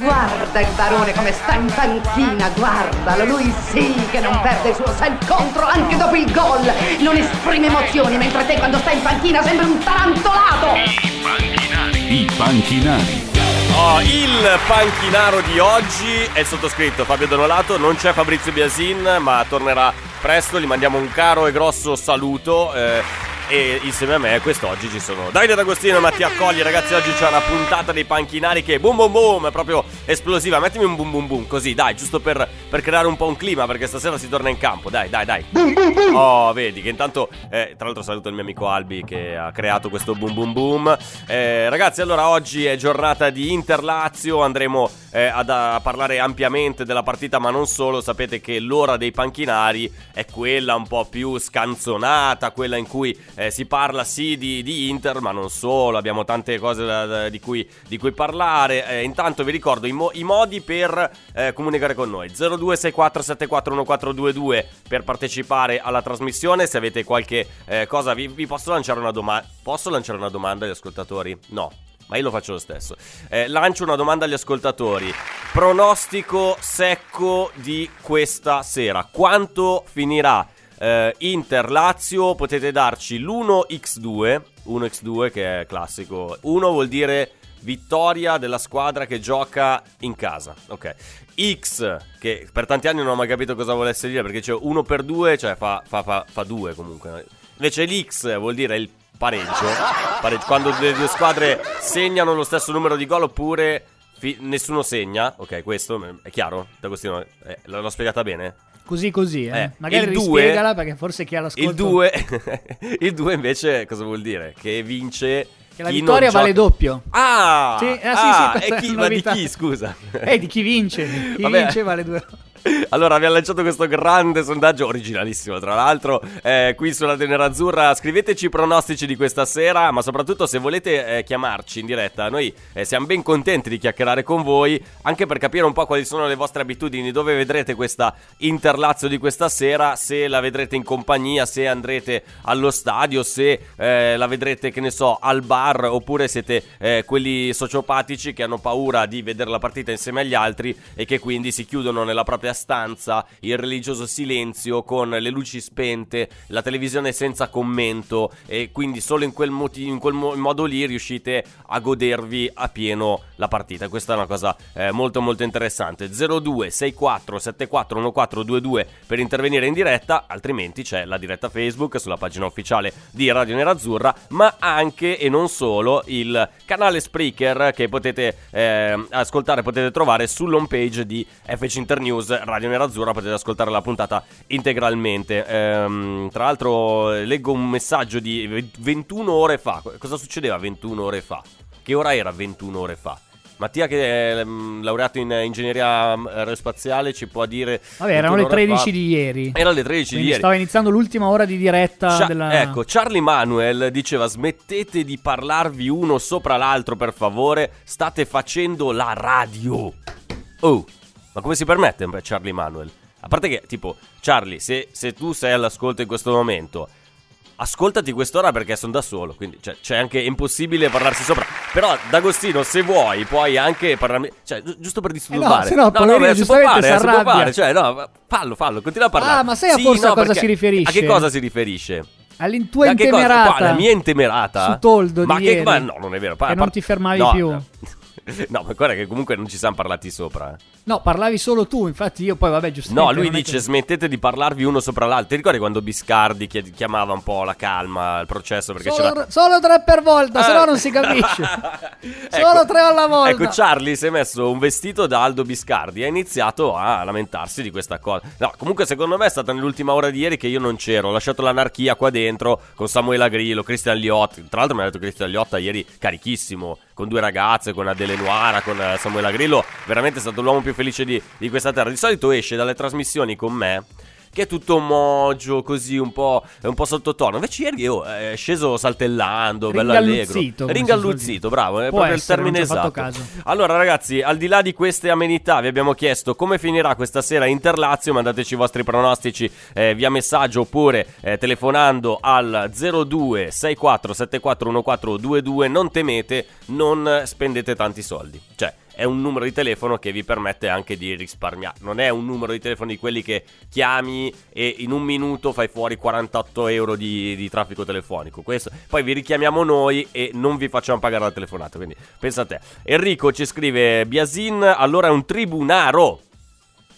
Guarda il barone come sta in panchina, guardalo, lui sì che non perde il suo self control anche dopo il gol. Non esprime emozioni, mentre te quando stai in panchina sembri un tarantolato. I panchinari. I panchinari. Oh, il panchinaro di oggi è il sottoscritto Fabio Donolato, non c'è Fabrizio Biasin, ma tornerà presto, gli mandiamo un caro e grosso saluto. eh, e insieme a me quest'oggi ci sono Davide D'Agostino e Mattia Colli Ragazzi oggi c'è una puntata dei panchinari che boom boom boom È proprio esplosiva. Mettimi un boom boom boom così dai Giusto per, per creare un po' un clima Perché stasera si torna in campo. Dai dai dai. Boom boom boom. Oh vedi che intanto eh, Tra l'altro saluto il mio amico Albi Che ha creato questo boom boom boom. Eh, Ragazzi allora oggi è giornata di Inter-Lazio Andremo eh, ad, a parlare ampiamente della partita Ma non solo. Sapete che l'ora dei panchinari È quella un po' più scanzonata Quella in cui eh, si parla sì di, di Inter, ma non solo, abbiamo tante cose da- da- di, cui, di cui parlare. Eh, intanto vi ricordo i, mo- i modi per eh, comunicare con noi: 0264741422 per partecipare alla trasmissione. Se avete qualche eh, cosa, vi, vi posso lanciare una domanda. Posso lanciare una domanda agli ascoltatori? No. Ma io lo faccio lo stesso. Eh, lancio una domanda agli ascoltatori. Pronostico secco di questa sera. Quanto finirà eh, Inter-Lazio? Potete darci l'1x2. 1x2 che è classico. 1 vuol dire vittoria della squadra che gioca in casa. Ok. X, che per tanti anni non ho mai capito cosa volesse dire, perché c'è 1 per 2, cioè fa, fa, fa, fa 2 comunque. Invece l'X vuol dire il pareggio. Pareggio. Quando le due squadre segnano lo stesso numero di gol oppure nessuno segna. Ok, questo è chiaro? D'Agostino, eh, l- l'ho spiegata bene? Così così, eh. Eh, Magari il due- perché forse chi ha l'ascolto... Il 2 Il 2 invece cosa vuol dire? Che vince Che la vittoria gioca- vale doppio. Ah! Sì, eh, sì, ah, sì, e chi, ma di chi, scusa? Eh, di chi vince. Chi Vabbè. vince vale due. Allora, abbiamo lanciato questo grande sondaggio, originalissimo tra l'altro, eh, qui sulla Radio Azzurra. Scriveteci i pronostici di questa sera, ma soprattutto se volete eh, chiamarci in diretta, noi eh, siamo ben contenti di chiacchierare con voi, anche per capire un po' quali sono le vostre abitudini, dove vedrete questa Interlazio di questa sera, se la vedrete in compagnia, se andrete allo stadio, se eh, la vedrete, che ne so, al bar, oppure siete eh, quelli sociopatici che hanno paura di vedere la partita insieme agli altri e che quindi si chiudono nella propria stanza, il religioso silenzio con le luci spente, la televisione senza commento e quindi solo in quel, moti- in quel mo- modo lì riuscite a godervi a pieno la partita. Questa è una cosa eh, molto molto interessante. 02 64 74 1422 per intervenire in diretta, altrimenti c'è la diretta Facebook sulla pagina ufficiale di Radio Nerazzurra, ma anche e non solo il canale Spreaker che potete eh, ascoltare, potete trovare sull'home page di FC Internews Radio Nerazzurra, potete ascoltare la puntata integralmente. Ehm, tra l'altro leggo un messaggio di 21 ore fa. Cosa succedeva 21 ore fa? Che ora era 21 ore fa? Mattia che è mm, laureato in ingegneria mm, aerospaziale ci può dire... Vabbè, erano le 21 ore 13 fa- di ieri. Erano le 13 di Quindi ieri. stava iniziando l'ultima ora di diretta Cia- della... Ecco, Charlie Manuel diceva smettete di parlarvi uno sopra l'altro per favore, state facendo la radio. Oh, ma come si permette Charlie Manuel? A parte che, tipo, Charlie, se, se tu sei all'ascolto in questo momento, ascoltati quest'ora perché sono da solo, quindi cioè, c'è anche impossibile parlarsi sopra. Però, D'Agostino, se vuoi, puoi anche parlarmi, cioè, gi- giusto per disturbare. se no, poverino, beh, si può fare, si eh, si può fare, cioè, no, fallo, fallo, continua a parlare. Ah, ma sai a Sì, forse a no, cosa perché- si riferisce? A che cosa si riferisce? All'intua cosa? intemerata. Qua, la mia intemerata? Su Toldo ma di che ieri. ma no, non è vero. Par- non ti fermavi no, più. No. No, ma guarda che comunque non ci siamo parlati sopra. eh. No, parlavi solo tu, infatti io poi vabbè, giustamente... No, lui dice che- smettete di parlarvi uno sopra l'altro. Ti ricordi quando Biscardi chiamava un po' la calma, il processo perché Solo, c'era... solo tre per volta, se no Eh. non si capisce. Ecco, Solo tre alla volta. Ecco, Charlie si è messo un vestito da Aldo Biscardi e ha iniziato a lamentarsi di questa cosa. No, comunque secondo me è stata nell'ultima ora di ieri che io non c'ero. Ho lasciato l'anarchia qua dentro con Samuela Grillo, Cristian Liotta. Tra l'altro mi ha detto Cristian Liotta ieri carichissimo, con due ragazze, con Adele Noara, con eh, Samuela Grillo. Veramente è stato l'uomo più felice di, di questa terra. Di solito esce dalle trasmissioni con me che è tutto mogio, così un po', un po' sottotono. Invece ieri oh, è sceso saltellando, bello allegro. Ringalluzzito, bravo, è Può proprio essere, il termine esatto. Allora, ragazzi, al di là di queste amenità, vi abbiamo chiesto come finirà questa sera Interlazio. Mandateci i vostri pronostici eh, via messaggio oppure eh, telefonando al 02 64 74 1422. Non temete, non spendete tanti soldi. Cioè. È un numero di telefono che vi permette anche di risparmiare. Non è un numero di telefono di quelli che chiami e in un minuto fai fuori 48 euro di, di traffico telefonico. Questo. Poi vi richiamiamo noi e non vi facciamo pagare la telefonata. Quindi pensa a te. Enrico ci scrive: Biasin, allora è un tribunaro.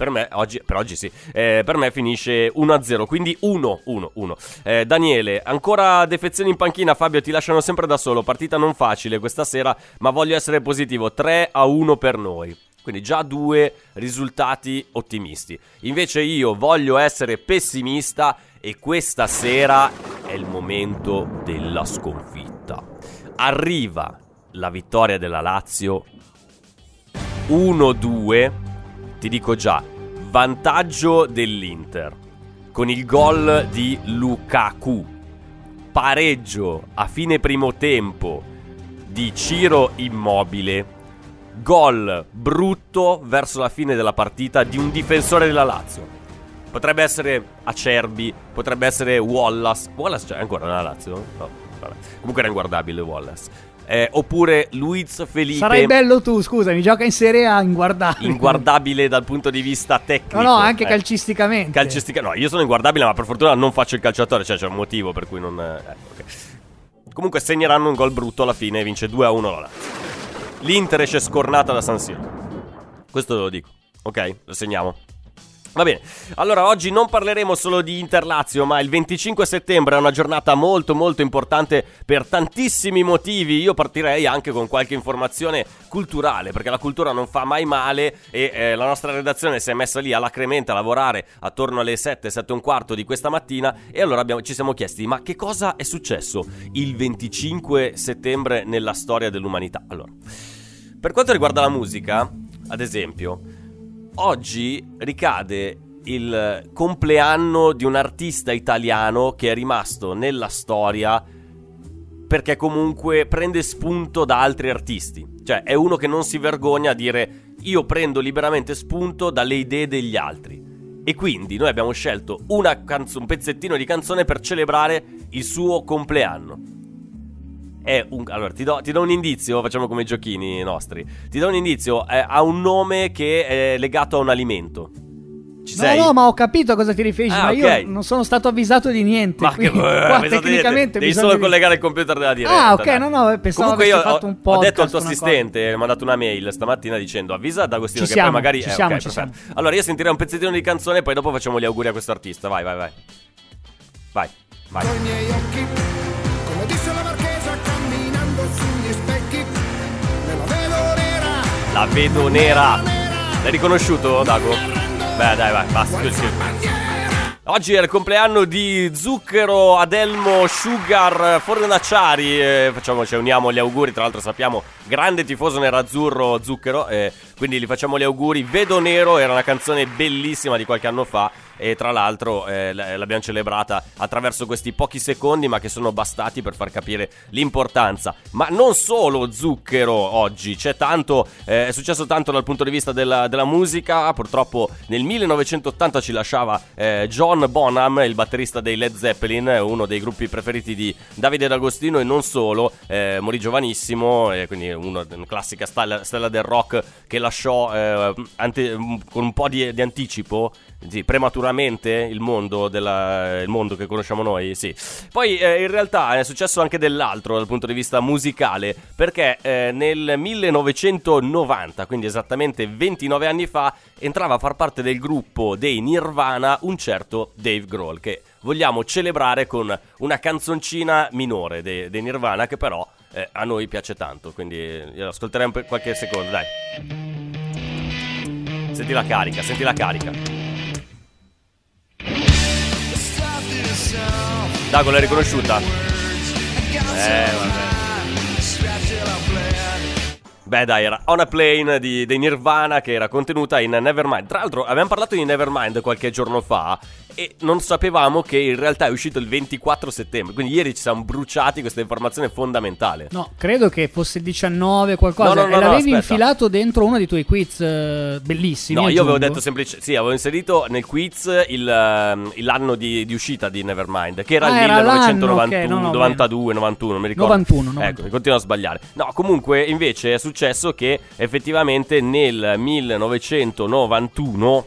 Per me, oggi, per oggi sì, Eh, per me finisce 1-0, quindi 1-1-1. Eh, Daniele, ancora defezioni in panchina, Fabio, ti lasciano sempre da solo, partita non facile questa sera, ma voglio essere positivo, 3-1 per noi. Quindi già due risultati ottimisti. Invece io voglio essere pessimista e questa sera è il momento della sconfitta. Arriva la vittoria della Lazio 1-2, ti dico già, vantaggio dell'Inter con il gol di Lukaku. Pareggio a fine primo tempo di Ciro Immobile. Gol brutto verso la fine della partita di un difensore della Lazio. Potrebbe essere Acerbi, potrebbe essere Wallace. Wallace c'è ancora nella Lazio? No, vabbè. Comunque era inguardabile Wallace. Eh, oppure Luiz Felipe. Sarai bello tu, scusami, gioca in Serie A inguardabile. inguardabile dal punto di vista tecnico. No, no, anche Eh, calcisticamente. Calcistica, no, io sono inguardabile, ma per fortuna non faccio il calciatore, cioè c'è un motivo per cui non. eh, ok. Comunque segneranno un gol brutto alla fine e vince 2-1 la Lazio. L'Inter esce scornata da San Siro. Questo lo dico, ok? Lo segniamo. Va bene, allora oggi non parleremo solo di Inter-Lazio, ma il 25 settembre è una giornata molto molto importante per tantissimi motivi. Io partirei anche con qualche informazione culturale, perché la cultura non fa mai male e eh, la nostra redazione si è messa lì all'acremente a lavorare attorno alle 7, 7 e un quarto di questa mattina e allora abbiamo- ci siamo chiesti ma che cosa è successo il 25 settembre nella storia dell'umanità? Allora, per quanto riguarda la musica, ad esempio, oggi ricade il compleanno di un artista italiano che è rimasto nella storia perché comunque prende spunto da altri artisti. Cioè, è uno che non si vergogna a dire io prendo liberamente spunto dalle idee degli altri. E quindi noi abbiamo scelto canzo- un pezzettino di canzone per celebrare il suo compleanno. È un, allora, ti do, ti do un indizio, facciamo come i giochini nostri. Ti do un indizio, eh, ha un nome che è legato a un alimento. Ci No, sei? no, ma ho capito a cosa ti riferisci, Ah, ma ok. io non sono stato avvisato di niente. Ma che quindi eh, qua pensate tecnicamente devi solo di- collegare il computer della diretta. Ah, ok, dai. no, no, pensavo Comunque io ho, fatto un ho detto al tuo assistente, mi ha mandato una mail stamattina dicendo avvisa ad Agostino Ci che siamo, poi magari ci eh, siamo, ok, ci perfetto. Allora io sentirei un pezzettino di canzone e poi dopo facciamo gli auguri a questo artista. Vai, vai, vai. Vai, vai. La vedo nera. L'hai riconosciuto, Dago? Beh, dai, vai, basta. chiudi. Oggi è il compleanno di Zucchero, Adelmo, Sugar, Fornacciari. Eh, facciamo, ci uniamo gli auguri. Tra l'altro, sappiamo, grande tifoso nerazzurro Zucchero. eh, quindi gli facciamo gli auguri. Vedo Nero era una canzone bellissima di qualche anno fa. E tra l'altro eh, l'abbiamo celebrata attraverso questi pochi secondi, ma che sono bastati per far capire l'importanza. Ma non solo Zucchero oggi, c'è tanto, eh, è successo tanto dal punto di vista della, della musica. Purtroppo nel 1980 ci lasciava eh, John Bonham, il batterista dei Led Zeppelin, uno dei gruppi preferiti di Davide D'Agostino e non solo, eh, morì giovanissimo, quindi uno- una classica stella, stella del rock che lasciò eh, ante- con un po' di, di anticipo sì, prematuramente il mondo, della- il mondo che conosciamo noi, sì. Poi eh, in realtà è successo anche dell'altro dal punto di vista musicale, perché eh, nel 1990, quindi esattamente 29 anni fa, entrava a far parte del gruppo dei Nirvana un certo Dave Grohl, che vogliamo celebrare con una canzoncina minore dei, dei Nirvana, che però eh, a noi piace tanto, quindi io ascolteremo per qualche secondo, dai. Senti la carica, senti la carica. Dago l'hai riconosciuta? Eh, vabbè. Beh, dai, era On a Plane di, dei Nirvana che era contenuta in Nevermind. Tra l'altro, abbiamo parlato di Nevermind qualche giorno fa e non sapevamo che in realtà è uscito il 24 settembre. Quindi ieri ci siamo bruciati questa informazione fondamentale. No, credo che fosse il 19 qualcosa. No, no, no, e no, l'avevi aspetta. infilato dentro uno dei tuoi quiz eh, bellissimi. No, io avevo detto semplicemente. Sì, avevo inserito nel quiz il, ehm, l'anno di, di uscita di Nevermind, che era Ah, il era l'anno, 1991, ok, no, no, 92, 91, non mi ricordo. 91, 91. Ecco, continuo a sbagliare. No, comunque, invece è successo che effettivamente nel 1991.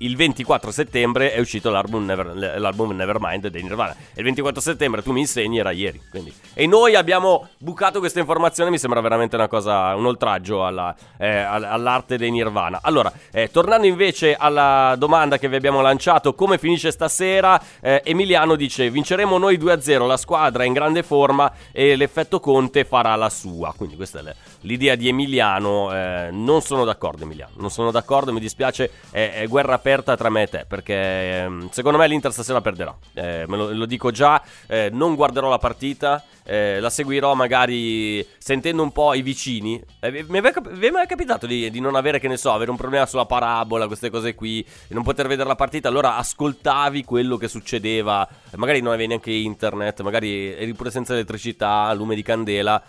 Il 24 settembre è uscito l'album, Never- l'album Nevermind dei Nirvana. E il 24 settembre tu mi insegni era ieri. Quindi. E noi abbiamo bucato questa informazione. Mi sembra veramente una cosa, un oltraggio alla- eh, all- all'arte dei Nirvana. Allora, eh, tornando invece alla domanda che vi abbiamo lanciato, come finisce stasera? Eh, Emiliano dice: Vinceremo noi 2-0. La squadra è in grande forma e l'effetto Conte farà la sua. Quindi questa è le- l'idea di Emiliano. eh, non sono d'accordo, Emiliano. Non sono d'accordo. Mi dispiace. È, è guerra aperta tra me e te. Perché ehm, secondo me l'Inter stasera perderà. Eh, me lo, lo dico già. eh, non guarderò la partita. eh, la seguirò magari sentendo un po' i vicini. Eh, mi è vi è mai capitato di, di non avere, che ne so, avere un problema sulla parabola, queste cose qui, e non poter vedere la partita? Allora ascoltavi quello che succedeva. eh, Magari non avevi neanche internet, magari eri pure senza elettricità, lume di candela.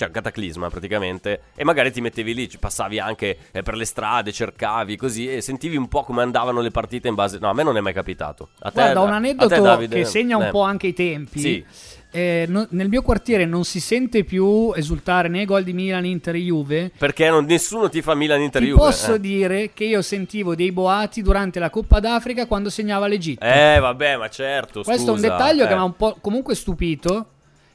Cioè, un cataclisma praticamente. E magari ti mettevi lì, passavi anche eh, per le strade, cercavi così e sentivi un po' come andavano le partite in base. No, a me non è mai capitato. A te, Guarda, un te, aneddoto Davide? che segna un Eh. po' anche i tempi. Sì. Eh, no- nel mio quartiere non si sente più esultare nei gol di Milan, Inter Juve. Perché non- nessuno ti fa Milan Inter Ti Juve. posso eh. dire che io sentivo dei boati durante la Coppa d'Africa quando segnava l'Egitto. Eh, vabbè, ma certo. Questo è un scusa, dettaglio che eh. mi ha un po' comunque stupito.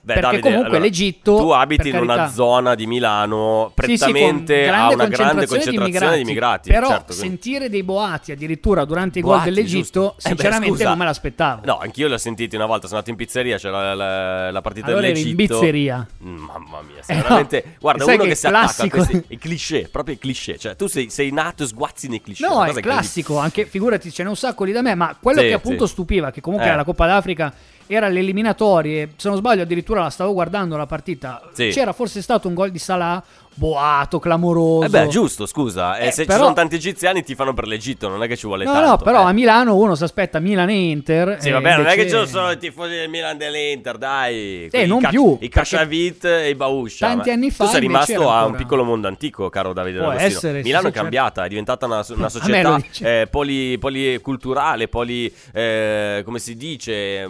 Beh, perché Davide, comunque allora, l'Egitto. Tu abiti in una zona di Milano sì, sì, con prettamente a una grande concentrazione di immigrati. Però certo, sentire dei boati addirittura durante i gol dell'Egitto, giusto. Eh beh, sinceramente non me l'aspettavo. No, anch'io li ho sentiti una volta. Sono andato in pizzeria, c'era la, la- la partita Allora dell'Egitto. in pizzeria. Mm, Mamma mia, sei Eh, no. veramente. Guarda, uno che che, si attacca a classico- questi i cliché, proprio i cliché. Cioè, tu sei, sei nato e sguazzi nei cliché. No, è classico, anche figurati, ce n'è un sacco lì da me, ma quello Sì, che appunto sì. stupiva, che comunque Eh. era la Coppa d'Africa, era le eliminatorie, se non sbaglio addirittura la stavo guardando la partita, Sì. c'era forse stato un gol di Salah, boato, clamoroso. Eh beh, giusto, scusa. eh, Eh, se però- ci sono tanti egiziani, ti fanno per l'Egitto. Non è che ci vuole No, tanto. no, però eh. a Milano uno si aspetta Milan e Inter. Sì, eh, vabbè, non è che invece- ci sono solo i tifosi del Milan e dell'Inter, dai. Eh, non Ca- più, I Casciavit e i Bauscia. tanti anni fa Tu sei invece rimasto a un ancora- piccolo mondo antico, caro Davide Può D'Agostino. essere, sì, Milano sì, è cambiata, è diventata una, una società eh, poli- policulturale, poli... eh, come si dice? eh,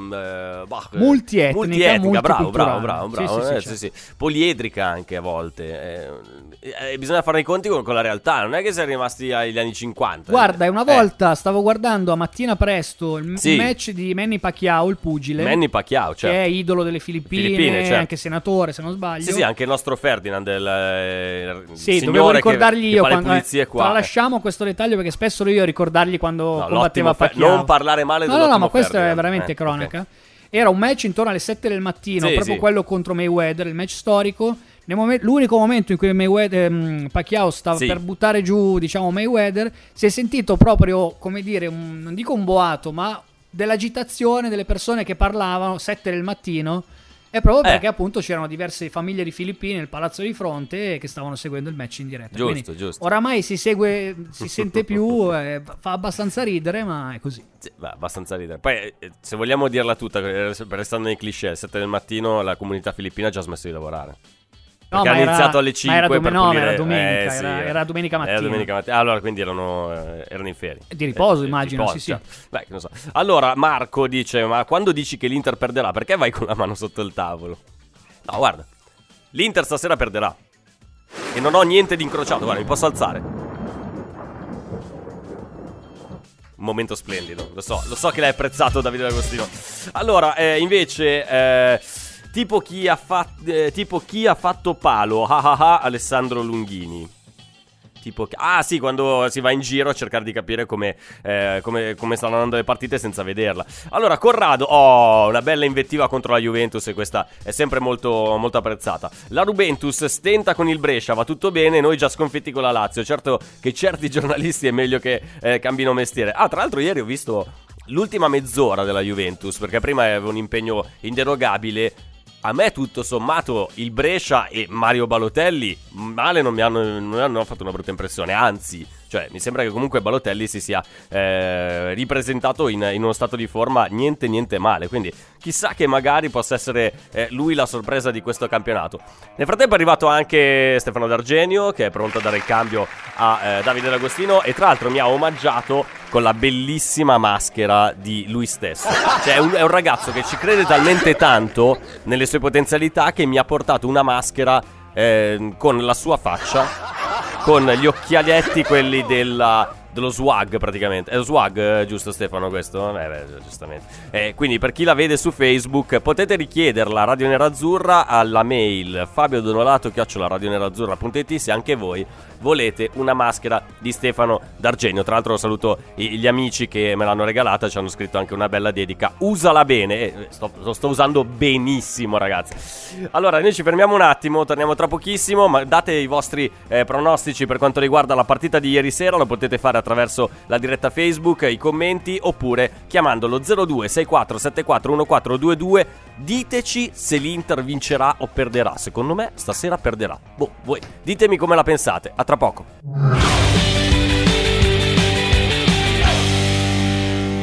bah, Multietnica, multietnica, bravo, bravo, bravo, bravo. Sì, sì, sì. Poliedrica anche a volte. Eh, eh, bisogna fare i conti con, con la realtà, non è che sei rimasti agli anni 50. Guarda, una Eh, volta stavo guardando a mattina presto il Sì. match di Manny Pacquiao, il pugile, Manny Pacquiao, certo. che è idolo delle Filippine, Filippine, certo. anche senatore se non sbaglio. Sì, sì, anche il nostro Ferdinand, il, eh, il Sì, signore dovevo che- ricordargli che io fa quando le pulizie eh, qua. tralasciamo questo dettaglio perché spesso ero io a ricordargli quando No, combatteva Pacquiao. non parlare male No, no, no, ma questo è veramente Eh, cronaca. Era un match intorno alle 7 del mattino, Sì, proprio sì. quello contro Mayweather, il match storico. Momen- l'unico momento in cui Mayweather, ehm, Pacquiao stava Sì. per buttare giù, diciamo, Mayweather, si è sentito proprio, come dire, un- non dico un boato, ma dell'agitazione delle persone che parlavano 7 del mattino. E proprio Eh. perché appunto c'erano diverse famiglie di filippini nel palazzo di fronte che stavano seguendo il match in diretta. Giusto, Quindi giusto. Oramai si segue, si sente più, eh, fa abbastanza ridere, ma è così. Sì, beh, abbastanza ridere. Poi, eh, se vogliamo dirla tutta, eh, restando nei cliché, alle 7 del mattino la comunità filippina ha già smesso di lavorare. No, era- iniziato alle ma 5 era per dome- no, era domenica, eh, era- sì, era domenica mattina. Era domenica mattina. Allora, quindi erano, eh, erano in ferie. Di riposo, Eh, immagino, riposo, sì, sì. Beh, non so. Allora, Marco dice, ma quando dici che l'Inter perderà, perché vai con la mano sotto il tavolo? No, guarda, l'Inter stasera perderà. E non ho niente di incrociato, guarda, mi posso alzare. Un momento splendido, lo so, lo so che l'hai apprezzato Davide D'Agostino. Allora, eh, invece, eh, tipo, chi ha fat- eh, tipo chi ha fatto palo, ah ah ah, Alessandro Lunghini. Tipo, ah sì, quando si va in giro a cercare di capire come, eh, come, come stanno andando le partite senza vederla. Allora, Corrado, oh, una bella invettiva contro la Juventus e questa è sempre molto, molto apprezzata. La Juventus stenta con il Brescia, va tutto bene, noi già sconfitti con la Lazio. Certo che certi giornalisti è meglio che eh, cambino mestiere. Ah, tra l'altro ieri ho visto l'ultima mezz'ora della Juventus, perché prima aveva un impegno inderogabile a me tutto sommato il Brescia e Mario Balotelli male non mi hanno, non hanno fatto una brutta impressione, anzi, cioè mi sembra che comunque Balotelli si sia eh, ripresentato in, in uno stato di forma niente niente male, quindi chissà che magari possa essere eh, lui la sorpresa di questo campionato. Nel frattempo è arrivato anche Stefano D'Argenio che è pronto a dare il cambio a eh, Davide D'Agostino e tra l'altro mi ha omaggiato con la bellissima maschera di lui stesso. Cioè è un, è un ragazzo che ci crede talmente tanto nelle sue potenzialità che mi ha portato una maschera eh, con la sua faccia, con gli occhialetti, quelli della, dello swag praticamente. È lo swag, eh, giusto Stefano questo? Eh, beh, giustamente. Eh, quindi per chi la vede su Facebook potete richiederla a Radio Nerazzurra alla mail fabio donolato radionerazzurra.it se anche voi volete una maschera di Stefano D'Argenio. Tra l'altro saluto gli amici che me l'hanno regalata, ci hanno scritto anche una bella dedica. Usala bene, Eh, sto, lo sto usando benissimo ragazzi. Allora noi ci fermiamo un attimo, torniamo tra pochissimo, ma date i vostri eh, pronostici per quanto riguarda la partita di ieri sera, lo potete fare attraverso la diretta Facebook, i commenti oppure chiamandolo 02 64 74 1422. Diteci se l'Inter vincerà o perderà. Secondo me stasera perderà. Boh, voi ditemi come la pensate. A tra poco.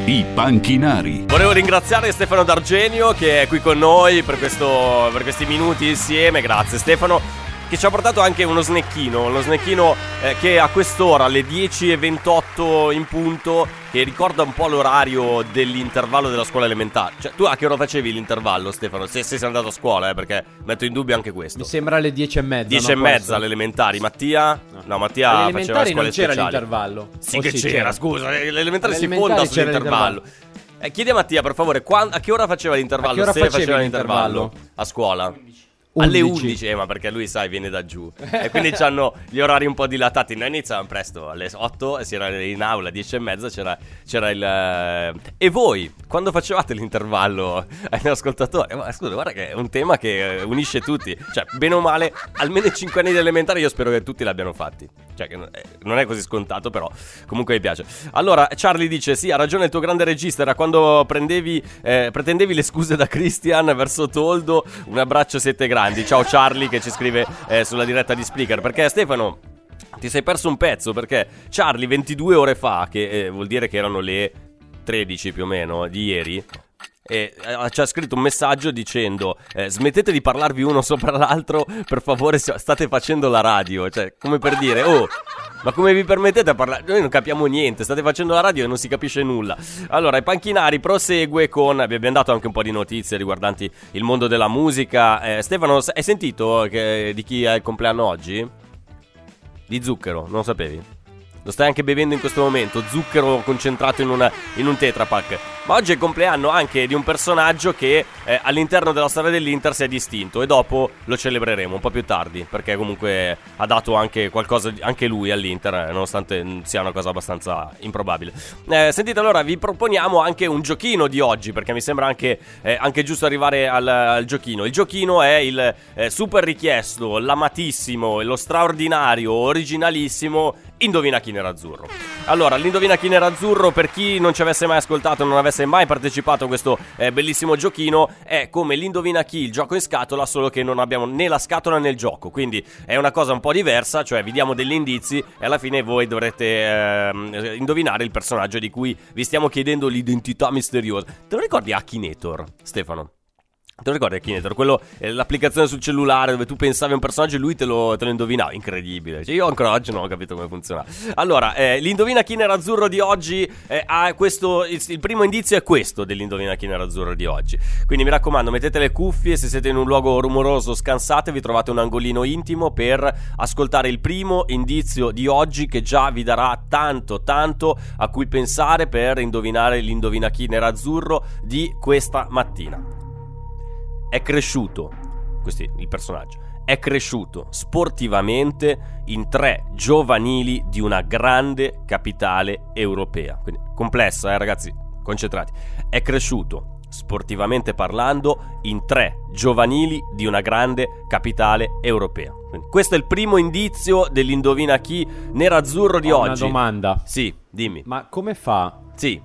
I panchinari. Volevo ringraziare Stefano D'Argenio che è qui con noi per, questo- per questi minuti insieme. Grazie Stefano. Che ci ha portato anche uno snecchino. Uno snecchino eh, che a quest'ora, alle 10.28 in punto, che ricorda un po' l'orario dell'intervallo della scuola elementare. Cioè, tu a che ora facevi l'intervallo, Stefano? Se, se sei andato a scuola, eh, perché metto in dubbio anche questo. Mi sembra alle 10 e mezza. 10 no, e alle elementari. Mattia? No, Mattia faceva scuole non c'era speciali. l'intervallo. Sì O che sì, c'era, c'era? scusa, l'elementare si fonda sull'intervallo. Eh, chiedi a Mattia, per favore, quan- a che ora faceva l'intervallo? A che ora se faceva l'intervallo? l'intervallo a scuola? Alle 11. 11, eh, ma perché lui, sai, viene da giù. e quindi hanno gli orari un po' dilatati. Noi iniziavamo presto, alle 8 e si era in aula, 10 e mezza c'era, c'era il... eh, E voi, quando facevate l'intervallo agli ascoltatori? Ma scusa, guarda che è un tema che eh, unisce tutti. Cioè, bene o male, almeno i 5 anni di elementare io spero che tutti l'abbiano fatti. Cioè, eh, non è così scontato, però comunque mi piace. Allora, Charlie dice: Sì, ha ragione il tuo grande regista. Era quando prendevi, eh, pretendevi le scuse da Christian verso Toldo. Un abbraccio, siete grandi. Ciao, Charlie, che ci scrive eh, sulla diretta di Spreaker. Perché Stefano. Ti sei perso un pezzo perché Charlie 22 ore fa, che eh, vuol dire che erano le 13 più o meno di ieri, e eh, ci ha scritto un messaggio dicendo eh, smettete di parlarvi uno sopra l'altro per favore state facendo la radio cioè come per dire oh ma come vi permettete a parlare noi non capiamo niente state facendo la radio e non si capisce nulla allora i panchinari prosegue con vi abbiamo dato anche un po' di notizie riguardanti il mondo della musica Eh, Stefano hai sentito che- di chi è il compleanno oggi? di zucchero non lo sapevi? Lo stai anche bevendo in questo momento, zucchero concentrato in, una- in un tetrapack. Ma oggi è il compleanno anche di un personaggio che eh, all'interno della storia dell'Inter si è distinto e dopo lo celebreremo un po' più tardi, perché comunque ha dato anche qualcosa, anche lui all'Inter, eh, nonostante sia una cosa abbastanza improbabile. Eh, sentite, allora vi proponiamo anche un giochino di oggi, perché mi sembra anche, eh, anche giusto arrivare al, al giochino. Il giochino è il eh, super richiesto, l'amatissimo, lo straordinario, originalissimo Indovina chi nerazzurro. Allora, l'Indovina chi nerazzurro, per chi non ci avesse mai ascoltato, non avesse mai partecipato a questo eh, bellissimo giochino, è come l'Indovina chi, il gioco in scatola, solo che non abbiamo né la scatola né il gioco. Quindi è una cosa un po' diversa, cioè vi diamo degli indizi e alla fine voi dovrete ehm, indovinare il personaggio di cui vi stiamo chiedendo l'identità misteriosa. Te lo ricordi Akinator, Stefano? Te lo ricordi Akinator? Quello, eh, l'applicazione sul cellulare dove tu pensavi a un personaggio e lui te lo, te lo indovinava. Incredibile. Cioè, io ancora oggi non ho capito come funziona. Allora, eh, l'indovina chi nerazzurro di oggi eh, ha questo. Il, il primo indizio è questo dell'indovina chi nerazzurro di oggi. Quindi mi raccomando, mettete le cuffie. Se siete in un luogo rumoroso, scansatevi. Trovate un angolino intimo per ascoltare il primo indizio di oggi che già vi darà tanto, tanto a cui pensare per indovinare l'indovina chi nerazzurro di questa mattina è cresciuto, questo è il personaggio, è cresciuto sportivamente in tre giovanili di una grande capitale europea. Quindi complessa, eh ragazzi, concentrati. È cresciuto sportivamente parlando in tre giovanili di una grande capitale europea. Questo è il primo indizio dell'indovina chi nerazzurro di Ho oggi. Una domanda. Sì, dimmi. Ma come fa Sì.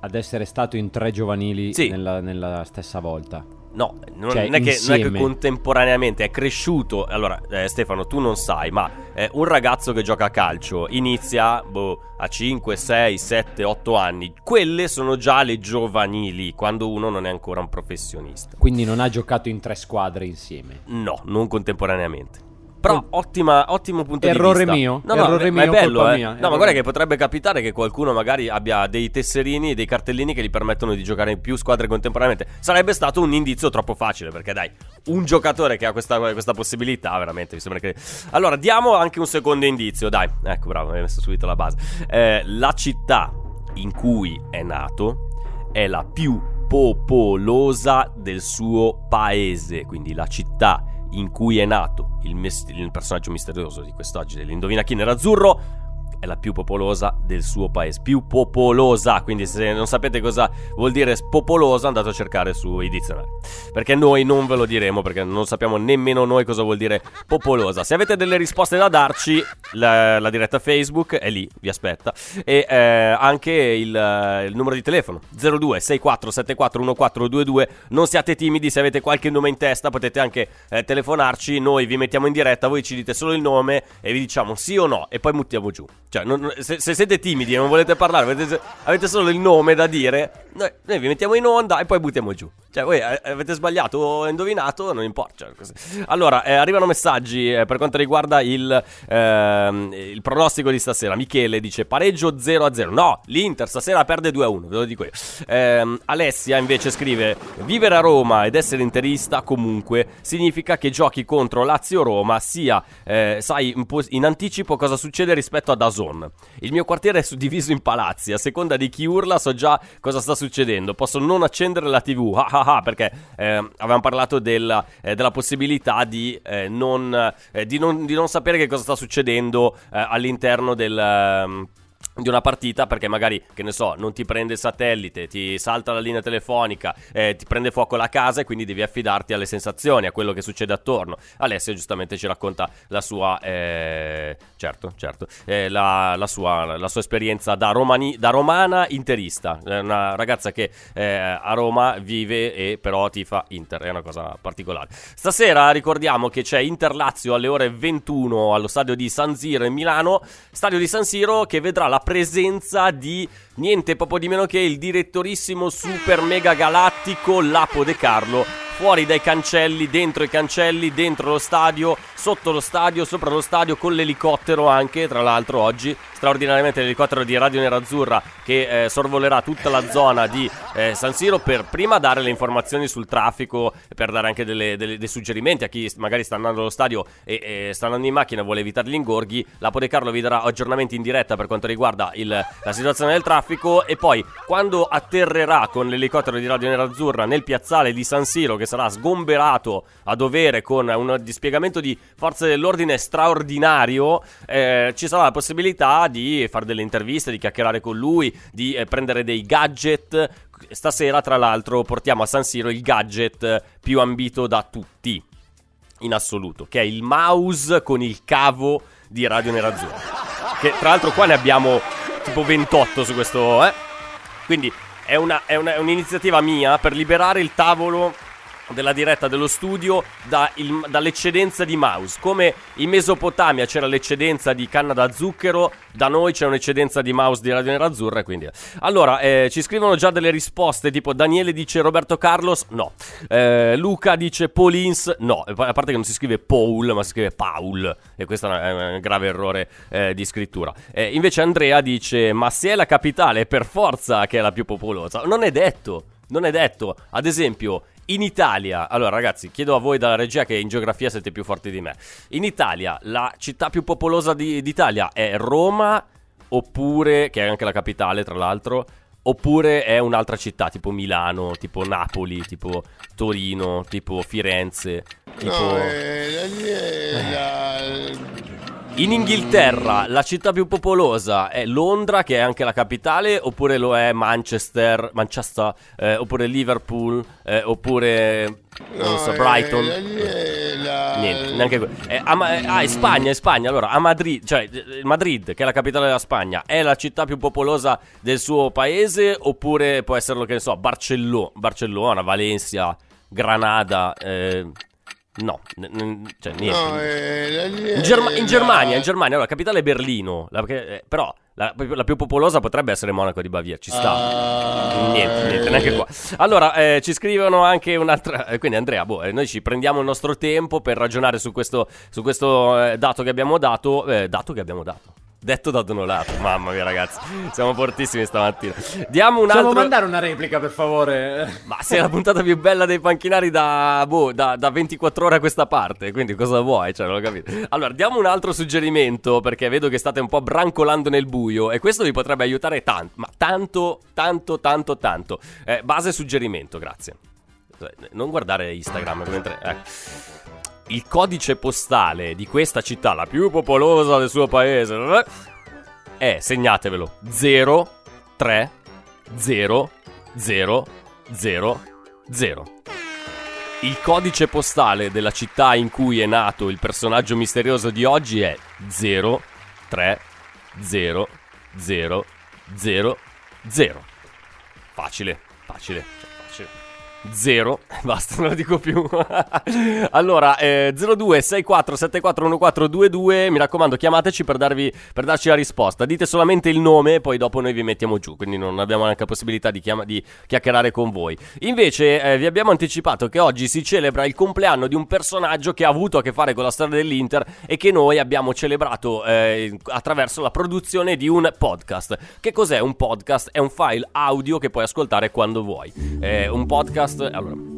ad essere stato in tre giovanili Sì. nella, nella stessa volta? No, non, Cioè, non è che, non è che contemporaneamente è cresciuto. Allora, eh, Stefano, tu non sai, ma eh, un ragazzo che gioca a calcio inizia boh, a 5, 6, 7, 8 anni. Quelle sono già le giovanili, quando uno non è ancora un professionista. Quindi non ha giocato in tre squadre insieme. No, non contemporaneamente. Però ottima, ottimo punto Errore di vista. mio, No, no, errore ma è mio, bello, eh. mia, No, ma guarda mio. che potrebbe capitare che qualcuno magari abbia dei tesserini, dei cartellini che gli permettono di giocare in più squadre contemporaneamente. Sarebbe stato un indizio troppo facile, perché dai, un giocatore che ha questa, questa possibilità, veramente, mi sembra che... Allora, diamo anche un secondo indizio, dai. Ecco, bravo, mi hai messo subito la base. Eh, la città in cui è nato è la più popolosa del suo paese, quindi la città in cui è nato il, mes- il personaggio misterioso di quest'oggi dell'Indovina chi nerazzurro è la più popolosa del suo paese, più popolosa, quindi se non sapete cosa vuol dire popolosa andate a cercare sui dizionari, perché noi non ve lo diremo perché non sappiamo nemmeno noi cosa vuol dire popolosa. Se avete delle risposte da darci, la, la diretta Facebook è lì, vi aspetta, e eh, anche il, eh, il numero di telefono 02 64 74 1422, non siate timidi, se avete qualche nome in testa potete anche eh, telefonarci, noi vi mettiamo in diretta, voi ci dite solo il nome e vi diciamo sì o no e poi buttiamo giù. Cioè, non- se, se siete timidi e non volete parlare, avete, avete solo il nome da dire, noi, noi vi mettiamo in onda e poi buttiamo giù. Cioè, voi eh, avete sbagliato o indovinato, non importa. cioè. Allora, eh, arrivano messaggi eh, per quanto riguarda il, ehm, il pronostico di stasera. Michele dice pareggio 0-0. No, l'Inter stasera perde 2-1, ve lo dico io. Ehm, Alessia invece scrive: Vivere a Roma ed essere interista comunque significa che giochi contro Lazio-Roma, sia eh, sai in, pos- in anticipo cosa succede rispetto a Dazon. Il mio quartiere è suddiviso in palazzi, a seconda di chi urla so già cosa sta succedendo. Posso non accendere la TV, ah ah perché eh, avevamo parlato della, eh, della possibilità di, eh, non, eh, di, non, di non sapere che cosa sta succedendo eh, all'interno del... di una partita perché magari, che ne so, non ti prende il satellite, ti salta la linea telefonica, eh, ti prende fuoco la casa e quindi devi affidarti alle sensazioni, a quello che succede attorno. Alessia giustamente ci racconta la sua, eh, certo, certo, eh, la, la sua, la sua esperienza da, romani- da romana interista, È una ragazza che eh, a Roma vive e però tifa Inter, è una cosa particolare. Stasera ricordiamo che c'è Inter-Lazio alle ore 21 allo stadio di San Siro in Milano, stadio di San Siro che vedrà la presenza di niente poco di meno che il direttorissimo super mega galattico Lapo De Carlo fuori dai cancelli, dentro i cancelli, dentro lo stadio, sotto lo stadio, sopra lo stadio, con l'elicottero anche, tra l'altro oggi, straordinariamente l'elicottero di Radio Nerazzurra che eh, sorvolerà tutta la zona di eh, San Siro per prima dare le informazioni sul traffico, per dare anche delle- delle- dei suggerimenti a chi magari sta andando allo stadio e, e sta andando in macchina e vuole evitare gli ingorghi. Lapo De Carlo vi darà aggiornamenti in diretta per quanto riguarda il- la situazione del traffico e poi quando atterrerà con l'elicottero di Radio Nerazzurra nel piazzale di San Siro che sarà sgomberato a dovere con un dispiegamento di forze dell'ordine straordinario, eh, ci sarà la possibilità di fare delle interviste, di chiacchierare con lui, di eh, prendere dei gadget. Stasera, tra l'altro, portiamo a San Siro il gadget più ambito da tutti in assoluto, che è il mouse con il cavo di Radio Nerazzurra. Che tra l'altro qua ne abbiamo tipo 28 su questo, eh. Quindi è, una- è una- è un'iniziativa mia per liberare il tavolo della diretta dello studio da il- dall'eccedenza di mouse. Come in Mesopotamia c'era l'eccedenza di canna da zucchero, da noi c'è un'eccedenza di mouse di Radio Nerazzurra. e Quindi. Allora, eh, ci scrivono già delle risposte, tipo Daniele dice Roberto Carlos, no. Eh, Luca dice Paulins, no. A parte che non si scrive Paul, ma si scrive Paul. E questo è un grave errore eh, di scrittura. Invece Andrea dice, ma se è la capitale è per forza che è la più popolosa. Non è detto. Non è detto. Ad esempio, in Italia, allora ragazzi, chiedo a voi dalla regia che in geografia siete più forti di me. In Italia, la città più popolosa di- d'Italia è Roma, oppure, che è anche la capitale tra l'altro, oppure è un'altra città, tipo Milano, tipo Napoli, tipo Torino, tipo Firenze, tipo... In Inghilterra la città più popolosa è Londra, che è anche la capitale, oppure lo è Manchester, Manchester eh, oppure Liverpool, eh, oppure non so, Brighton. Niente, neanche que- eh, a Ma- eh, ah, è Spagna, è Spagna. Allora, a Madrid, cioè eh, Madrid, che è la capitale della Spagna, è la città più popolosa del suo paese, oppure può esserlo, che ne so, Barcello- Barcellona, Valencia, Granada, eh, no, n- n- cioè niente. No, eh, In, Germa- eh, in Germania, in Germania, allora, capitale è Berlino, la- eh, però la, la più popolosa potrebbe essere Monaco di Baviera, ci sta. Ah. Niente, niente, neanche qua. Allora, eh, ci scrivono anche un'altra. eh, quindi, Andrea, boh, eh, noi ci prendiamo il nostro tempo per ragionare su questo, su questo eh, dato che abbiamo dato. eh, dato che abbiamo dato. Detto da Donolato, mamma mia, ragazzi, siamo fortissimi stamattina. Diamo un Possiamo altro. mandare una replica, per favore? Ma sei la puntata più bella dei panchinari da, boh, da, da 24 ore a questa parte, quindi cosa vuoi? Cioè, non ho capito. Allora, diamo un altro suggerimento, perché vedo che state un po' brancolando nel buio e questo vi potrebbe aiutare tanto, ma tanto, tanto, tanto, tanto. Eh, base suggerimento, grazie. Eh, Non guardare Instagram mentre... ecco. Il codice postale di questa città, la più popolosa del suo paese, eh, è, segnatevelo, 0, 3, 0, 0, 0, 0. Il codice postale della città in cui è nato il personaggio misterioso di oggi è 0, 3, 0, 0, 0, 0. Facile, facile, 0, basta, non lo dico più. allora, eh, 02 64 74 1422, mi raccomando, chiamateci per, darvi, per darci la risposta. Dite solamente il nome, poi dopo noi vi mettiamo giù, quindi non abbiamo neanche la possibilità di, chiama- di chiacchierare con voi. Invece, eh, vi abbiamo anticipato che oggi si celebra il compleanno di un personaggio che ha avuto a che fare con la storia dell'Inter e che noi abbiamo celebrato eh, attraverso la produzione di un podcast. Che cos'è un podcast? È un file audio che puoi ascoltare quando vuoi. È un podcast, allora,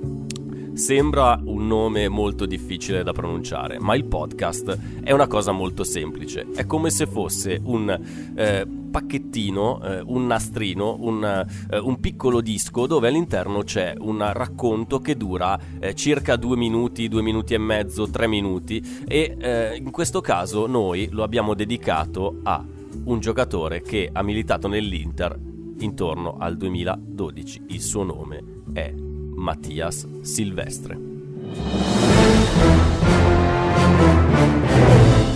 Sembra un nome molto difficile da pronunciare, ma il podcast è una cosa molto semplice. È come se fosse un eh, pacchettino, eh, un nastrino, un, eh, un piccolo disco dove all'interno c'è un racconto che dura eh, circa due minuti, due minuti e mezzo, tre minuti e eh, in questo caso noi lo abbiamo dedicato a un giocatore che ha militato nell'Inter intorno al 2012. Il suo nome è Mattias Silvestre.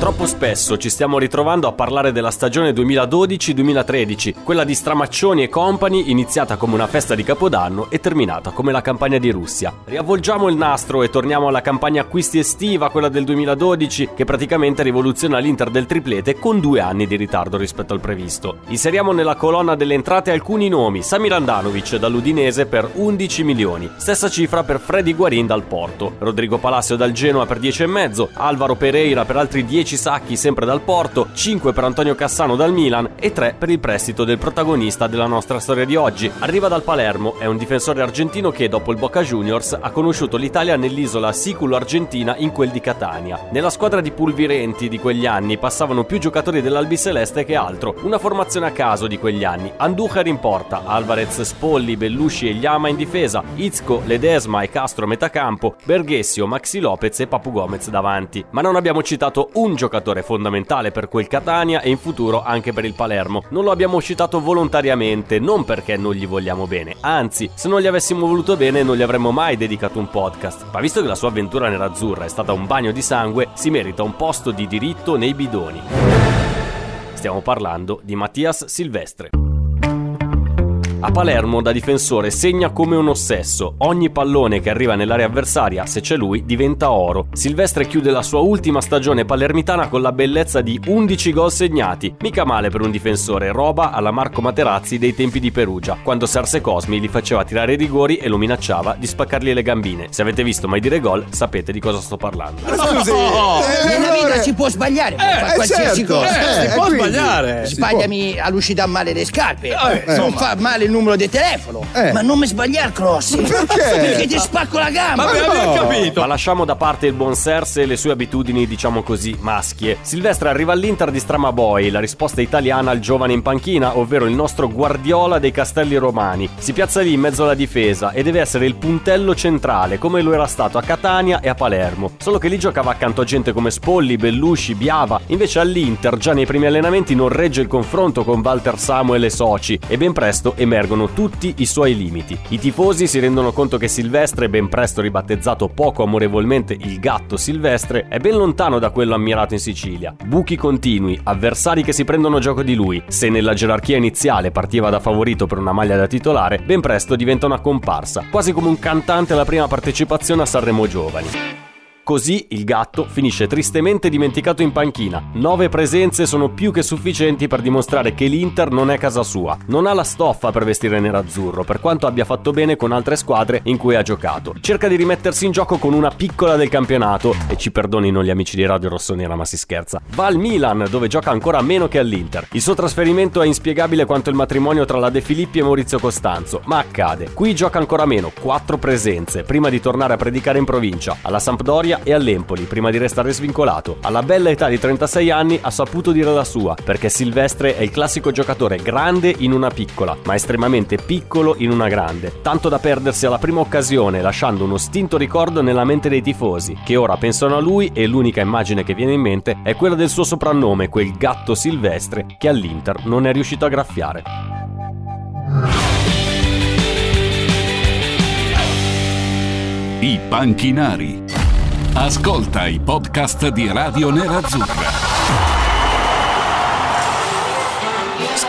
Troppo spesso ci stiamo ritrovando a parlare della stagione 2012-2013, quella di Stramaccioni e compagni iniziata come una festa di Capodanno e terminata come la campagna di Russia. Riavvolgiamo il nastro e torniamo alla campagna acquisti estiva, quella del 2012, che praticamente rivoluziona l'Inter del triplete con due anni di ritardo rispetto al previsto. Inseriamo nella colonna delle entrate alcuni nomi, Samir Andanovic dall'Udinese per 11 milioni, stessa cifra per Freddy Guarin dal Porto, Rodrigo Palacio dal Genoa per 10,5, Alvaro Pereira per altri 10 sacchi sempre dal Porto, 5 per Antonio Cassano dal Milan e 3 per il prestito del protagonista della nostra storia di oggi. Arriva dal Palermo, è un difensore argentino che dopo il Boca Juniors ha conosciuto l'Italia nell'isola siculo-argentina in quel di Catania. Nella squadra di pulvirenti di quegli anni passavano più giocatori dell'Albiceleste che altro, una formazione a caso di quegli anni. Andujar in porta, Alvarez, Spolli, Bellusci e Llama in difesa, Izco, Ledesma e Castro a metà campo, Berghessio, Maxi Lopez e Papu Gomez davanti. Ma non abbiamo citato un giocatore fondamentale per quel Catania e in futuro anche per il Palermo. Non lo abbiamo citato volontariamente, non perché non gli vogliamo bene, anzi, se non gli avessimo voluto bene non gli avremmo mai dedicato un podcast. Ma visto che la sua avventura nerazzurra è stata un bagno di sangue, si merita un posto di diritto nei bidoni. Stiamo parlando di Mattias Silvestre. A Palermo da difensore segna come un ossesso, ogni pallone che arriva nell'area avversaria, se c'è lui, diventa oro. Silvestre chiude la sua ultima stagione palermitana con la bellezza di 11 gol segnati, mica male per un difensore, roba alla Marco Materazzi dei tempi di Perugia, quando Serse Cosmi li faceva tirare i rigori e lo minacciava di spaccargli le gambine. Se avete visto mai dire gol, sapete di cosa sto parlando. Scusi, Nella vita si può sbagliare, può fare qualsiasi certo, cosa. eh, si può quindi- sbagliare. Sbagliami a lucida male le scarpe, Eh, non fa male il numero di telefono, Eh. ma non mi sbagliare crossi. Perché? Perché ti spacco la gamba. Ma abbiamo capito. Ma lasciamo da parte il buon Serse e le sue abitudini, diciamo così, maschie. Silvestre arriva all'Inter di Stramaboy, la risposta italiana al giovane in panchina, ovvero il nostro Guardiola dei Castelli Romani. Si piazza lì in mezzo alla difesa e deve essere il puntello centrale, come lo era stato a Catania e a Palermo. Solo che lì giocava accanto a gente come Spolli, Bellusci, Biava. Invece all'Inter, già nei primi allenamenti, non regge il confronto con Walter Samuel e soci e ben presto emerge emergono tutti i suoi limiti. I tifosi si rendono conto che Silvestre, ben presto ribattezzato poco amorevolmente il gatto Silvestre, è ben lontano da quello ammirato in Sicilia. Buchi continui, avversari che si prendono gioco di lui. Se nella gerarchia iniziale partiva da favorito per una maglia da titolare, ben presto diventa una comparsa, quasi come un cantante alla prima partecipazione a Sanremo Giovani. Così il gatto finisce tristemente dimenticato in panchina. Nove presenze sono più che sufficienti per dimostrare che l'Inter non è casa sua. Non ha la stoffa per vestire nerazzurro, per quanto abbia fatto bene con altre squadre in cui ha giocato. Cerca di rimettersi in gioco con una piccola del campionato, e ci perdonino gli amici di Radio Rossonera, ma si scherza. Va al Milan, dove gioca ancora meno che all'Inter. Il suo trasferimento è inspiegabile quanto il matrimonio tra la De Filippi e Maurizio Costanzo, ma accade. Qui gioca ancora meno, quattro presenze, prima di tornare a predicare in provincia, alla Sampdoria e all'Empoli, prima di restare svincolato. Alla bella età di 36 anni ha saputo dire la sua, perché Silvestre è il classico giocatore grande in una piccola, ma estremamente piccolo in una grande, tanto da perdersi alla prima occasione, lasciando uno stinto ricordo nella mente dei tifosi, che ora pensano a lui e l'unica immagine che viene in mente è quella del suo soprannome, quel gatto silvestre che all'Inter non è riuscito a graffiare. I panchinari. Ascolta i podcast di Radio Nerazzurra.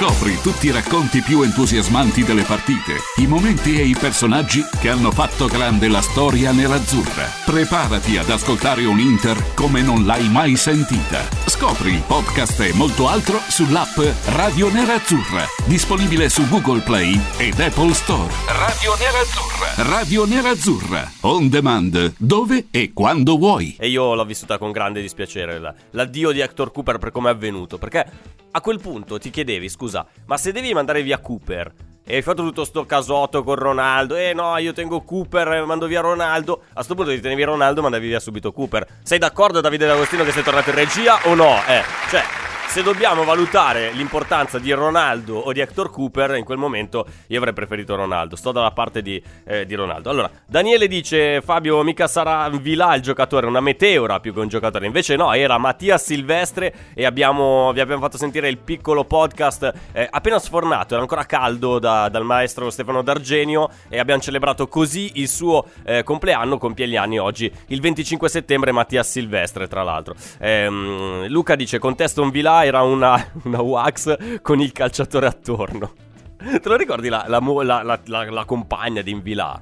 Scopri tutti i racconti più entusiasmanti delle partite, i momenti e i personaggi che hanno fatto grande la storia nerazzurra. Preparati ad ascoltare un Inter come non l'hai mai sentita. Scopri il podcast e molto altro sull'app Radio Nerazzurra, disponibile su Google Play ed Apple Store. Radio Nerazzurra. Radio Nerazzurra. On demand, dove e quando vuoi. E io l'ho vissuta con grande dispiacere la- l'addio di Hector Cooper per come è avvenuto. Perché a quel punto ti chiedevi, scusa, ma se devi mandare via Cooper e hai fatto tutto sto casotto con Ronaldo, eh no, io tengo Cooper e mando via Ronaldo, a sto punto ti tenevi Ronaldo e mandavi via subito Cooper. Sei d'accordo Davide D'Agostino che sei tornato in regia o no? Eh, cioè... Se dobbiamo valutare l'importanza di Ronaldo o di Hector Cooper, in quel momento io avrei preferito Ronaldo. Sto dalla parte di, eh, di Ronaldo. Allora, Daniele dice: Fabio, mica sarà Vilà il giocatore, una meteora più che un giocatore. Invece, no, era Mattia Silvestre. E abbiamo, vi abbiamo fatto sentire il piccolo podcast eh, appena sfornato, era ancora caldo da- dal maestro Stefano D'Argenio. E abbiamo celebrato così il suo eh, compleanno. Compie gli anni oggi, il 25 settembre. Mattia Silvestre, tra l'altro. Ehm, Luca dice: Contesto un Vilà era una, una wax con il calciatore attorno. Te lo ricordi la, la la- la- compagna di Invilà?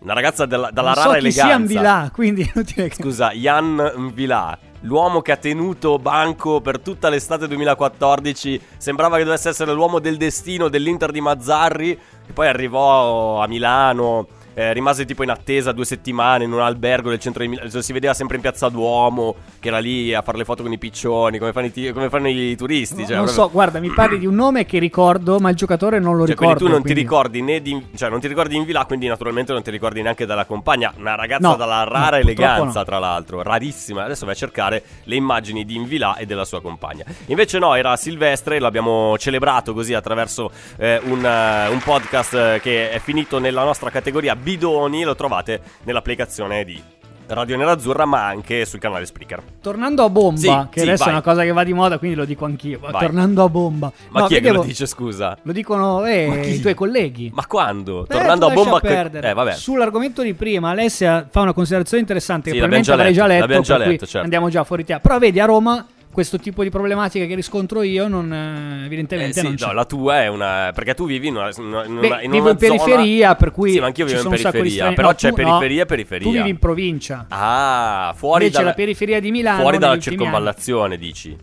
Una ragazza della- dalla non so rara chi eleganza. sia Vilà, quindi è inutile che... Scusa, Jan Mvilà, l'uomo che ha tenuto banco per tutta l'estate 2014, sembrava che dovesse essere l'uomo del destino dell'Inter di Mazzarri, che poi arrivò a Milano, eh, rimase tipo in attesa due settimane in un albergo del centro di Milano, si vedeva sempre in piazza Duomo, che era lì a fare le foto con i piccioni, come fanno i, ti- come fanno i turisti. cioè, non proprio- so, guarda, mi parli di un nome che ricordo, ma il giocatore non lo cioè, ricordo. quindi tu non ti quindi- ricordi né di, cioè non ti ricordi in Villa, quindi naturalmente non ti ricordi neanche della compagna, una ragazza No, dalla no, rara purtroppo eleganza, no. tra l'altro, rarissima. Adesso vai a cercare le immagini di Invila e della sua compagna. Invece no, era Silvestre, l'abbiamo celebrato così attraverso eh, un, eh, un podcast eh, che è finito nella nostra categoria bidoni, lo trovate nell'applicazione di Radio Nerazzurra, ma anche sul canale Spreaker. Tornando a bomba, Sì, che sì, adesso vai. è una cosa che va di moda, quindi lo dico anch'io. Vai. Tornando a bomba. Ma No, chi è che lo dice, scusa? Lo dicono eh, i tuoi colleghi. Ma quando? Eh, Tornando a bomba... che- perdere. Eh, vabbè. Sull'argomento di prima, Alessia fa una considerazione interessante Sì, che probabilmente già avrei già letto, già letto, certo. andiamo già fuori tema. Però vedi, a Roma questo tipo di problematica che riscontro io non, eh, Eh, evidentemente sì, non c'è. no, la tua è una. Perché tu vivi in una. in una- Beh, in vivo in periferia, per cui Sì, ma anch'io vivo in periferia. Però no, c'è tu- periferia no, e periferia. Tu vivi in provincia. Ah, fuori Invece dalla, la periferia di Milano Fuori dalla circonvallazione, dici.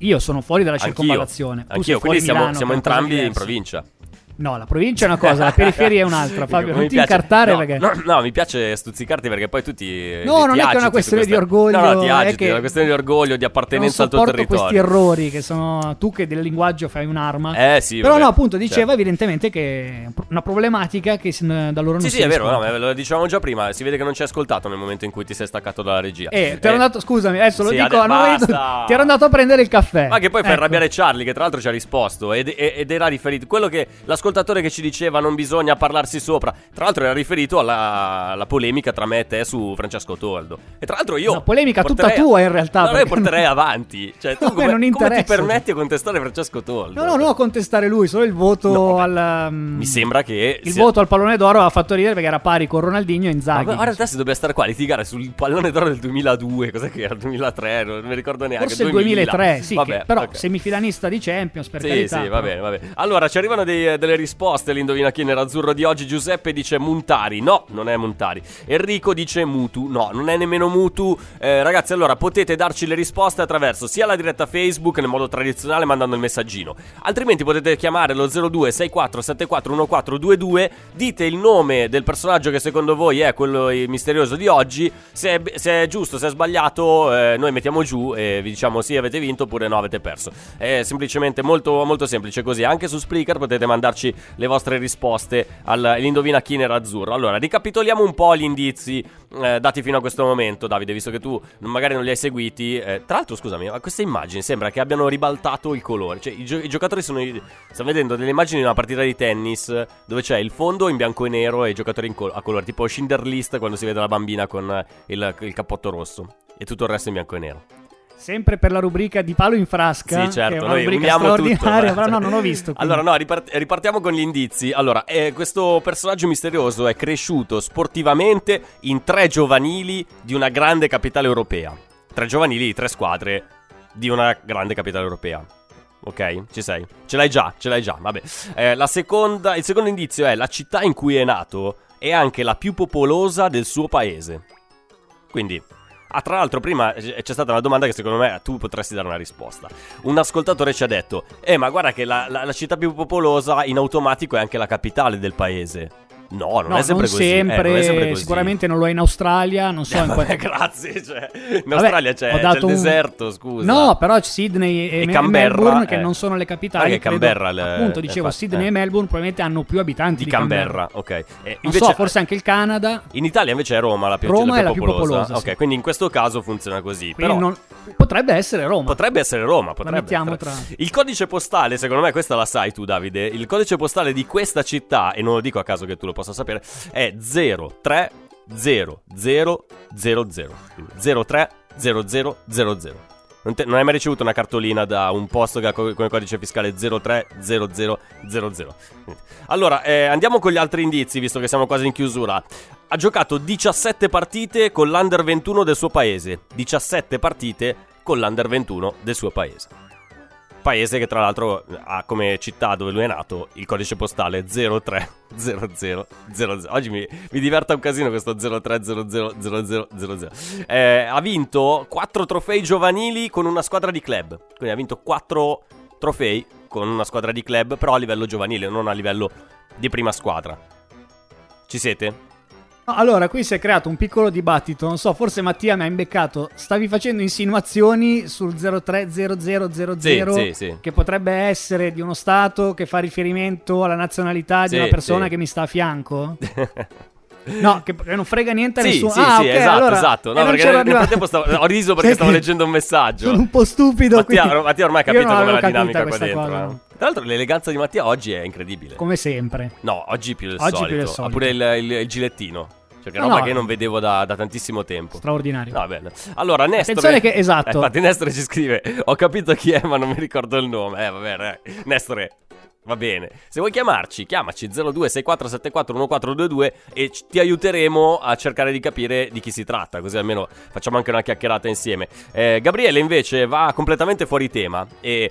Io sono fuori dalla Anch'io. circonvallazione. Anch'io, quindi siamo, siamo entrambi in provincia. No, la provincia è una cosa, la periferia è un'altra. Fabio, non mi ti piace- incartare no, perché. No, no, mi piace stuzzicarti perché poi tu ti. No, ti non è che è una questione di queste- orgoglio, No, no, ti è agiti, che è una questione di orgoglio, di appartenenza al non tuo territorio. questi errori che sono tu che del linguaggio fai un'arma. Eh, sì, Però vabbè, no, appunto, diceva certo. evidentemente che è una problematica che da loro non Sì, si sì, è vero, no, lo dicevamo già prima. Si vede che non ci hai ascoltato nel momento in cui ti sei staccato dalla regia. Eh, ti ero andato, scusami, adesso lo sì, dico di. Ti ero andato a prendere il caffè. Ma che poi fai Ecco. arrabbiare Charlie, che tra l'altro ci ha risposto ed, era riferito. Quello che l'ascoltatore ascoltatore che ci diceva non bisogna parlarsi sopra. Tra l'altro era riferito alla, alla polemica tra me e te su Francesco Toldo. E tra l'altro io... Una polemica tutta tua, in realtà, No, no, io porterei non- avanti. Cioè, tu No, come, non come ti interessa. permetti a contestare Francesco Toldo? No, no, non a contestare lui, solo il voto al. um, Mi sembra che... Il sia- voto al pallone d'oro ha fatto ridere perché era pari con Ronaldinho e Inzaghi. Ma guarda te se dobbiamo stare qua a litigare sul pallone d'oro del 2002, cos'è che era? 2003, non mi ricordo neanche. Forse il 2000. 2003, sì, Vabbè, che- però ok. semifinalista di Champions per Sì, carità. sì, va però. bene, va bene. Allora, ci arrivano dei- delle risposte all'indovina chi nerazzurro di oggi. Giuseppe dice Muntari. No, non è Muntari. Enrico dice Mutu. No, non è nemmeno Mutu. Eh, ragazzi, allora potete darci le risposte attraverso sia la diretta Facebook nel modo tradizionale mandando il messaggino. Altrimenti potete chiamare lo 02 64 74 1422. Dite il nome del personaggio che secondo voi è quello misterioso di oggi. Se è, se è giusto, se è sbagliato, eh, noi mettiamo giù e vi diciamo sì, avete vinto oppure no, avete perso. È semplicemente molto, molto semplice così. Anche su Spreaker potete mandarci le vostre risposte al- all'indovina chi nerazzurro. Allora, ricapitoliamo un po' gli indizi eh, dati fino a questo momento, Davide, visto che tu magari non li hai seguiti. Eh, tra l'altro, scusami, ma queste immagini sembra che abbiano ribaltato il colore. Cioè, i, gio- i giocatori sono. i- Sto vedendo delle immagini di una partita di tennis dove c'è il fondo in bianco e nero e i giocatori col- a colore, tipo Schindler List quando si vede la bambina con il, il cappotto rosso. E tutto il resto in bianco e nero. Sempre per la rubrica di palo in frasca. Sì, certo, noi uniamo tutto. però no, non ho visto. quindi. Allora, no, ripart- ripartiamo con gli indizi. Allora, eh, questo personaggio misterioso è cresciuto sportivamente in tre giovanili di una grande capitale europea. Tre giovanili di tre squadre di una grande capitale europea. Ok, ci sei? Ce l'hai già, ce l'hai già, vabbè. Eh, la seconda, il secondo indizio è la città in cui è nato è anche la più popolosa del suo paese. Quindi, ah, tra l'altro, prima eh, c'è stata una domanda che secondo me tu potresti dare una risposta. Un ascoltatore ci ha detto: Eh, ma guarda che la, la- la città più popolosa in automatico è anche la capitale del paese. No, non No, è sempre non così. eh, sempre, non è sempre così. sicuramente non lo è in Australia, non so in Vabbè, quale... grazie. Cioè, in Vabbè, Australia c'è, c'è il un- deserto, scusa. No, però Sydney e, E Canberra, Melbourne, che eh. non sono le capitali, Anche credo- Canberra le- appunto, dicevo, infatti, Sydney eh. e Melbourne probabilmente hanno più abitanti Di di Canberra, ok. E Non invece, so, forse anche il Canada, In Italia invece è Roma la più, Roma la è la più popolosa, Ok, sì. quindi in questo caso funziona così. Però non- potrebbe essere Roma. potrebbe essere Roma. Potrebbe mettiamo tra- Il codice postale, secondo me, questa la sai tu, Davide. Il codice postale di questa città, e non lo dico a caso che tu lo possa sapere, è 030000. Quindi 030000. Non, te- non hai mai ricevuto una cartolina da un posto che ha co- come codice fiscale 030000? Allora, eh, andiamo con gli altri indizi, visto che siamo quasi in chiusura. Ha giocato 17 partite con l'Under 21 del suo paese. 17 partite con l'Under 21 del suo paese. Paese che tra l'altro ha come città dove lui è nato il codice postale 030000. Oggi mi, mi diverta un casino questo 03000000. Eh, ha vinto 4 trofei giovanili con una squadra di club. Quindi ha vinto 4 trofei con una squadra di club, però a livello giovanile, non a livello di prima squadra. Ci siete? No, Allora, qui si è creato un piccolo dibattito. Non so, forse Mattia mi ha imbeccato. Stavi facendo insinuazioni sul 030000 Sì, sì, che potrebbe essere di uno stato che fa riferimento alla nazionalità di Sì, una persona che mi sta a fianco? No, che non frega niente a Sì, nessuno. sì, ah, sì, ok, esatto, allora- esatto. eh, No, non perché nel frattempo stavo- ho riso perché stavo leggendo un messaggio. Sono un po' stupido. Mattia, quindi- Mattia ormai ha capito com'è la dinamica qua dentro. cosa. eh. Tra l'altro l'eleganza di Mattia oggi è incredibile. Come sempre. No, oggi più del Oggi più solito. del Ha solito. pure il, il- il gilettino. Cioè, che No, roba no. che non vedevo da, da tantissimo tempo. Straordinario. Va bene. Allora, Nestore. Attenzione che- esatto. Eh, infatti, Nestore ci scrive: Ho capito chi è, ma non mi ricordo il nome. Eh, vabbè, eh. Nestore. Va bene. Se vuoi chiamarci, chiamaci 0264741422 e ci- ti aiuteremo a cercare di capire di chi si tratta, così almeno facciamo anche una chiacchierata insieme. Eh, Gabriele invece va completamente fuori tema e,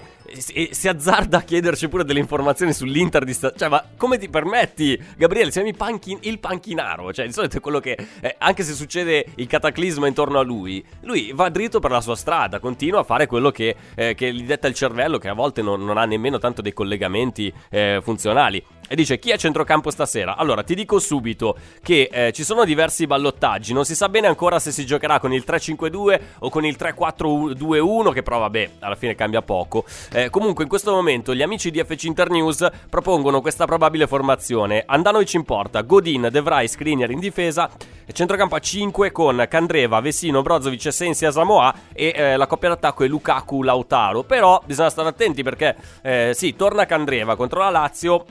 e si azzarda a chiederci pure delle informazioni sull'Inter di sta- Cioè, ma come ti permetti, Gabriele? Siamo panchi- il panchinaro, cioè di solito è quello che, eh, anche se succede il cataclisma intorno a lui, lui va dritto per la sua strada, continua a fare quello che, eh, che gli detta il cervello, che a volte non, non ha nemmeno tanto dei collegamenti eh, funzionali. E dice chi è a centrocampo stasera? Allora ti dico subito che eh, ci sono diversi ballottaggi, non si sa bene ancora se si giocherà con il 3-5-2 o con il 3-4-2-1 che però vabbè alla fine cambia poco. Eh, comunque in questo momento gli amici di FC Internews propongono questa probabile formazione. A noi ci importa Godin, De Vrij, Skriniar in difesa, centrocampo a 5 con Candreva, Vesino, Brozovic, Sensi, Asamoah e eh, la coppia d'attacco è Lukaku, Lautaro. Però bisogna stare attenti perché eh, sì, torna Candreva contro la Lazio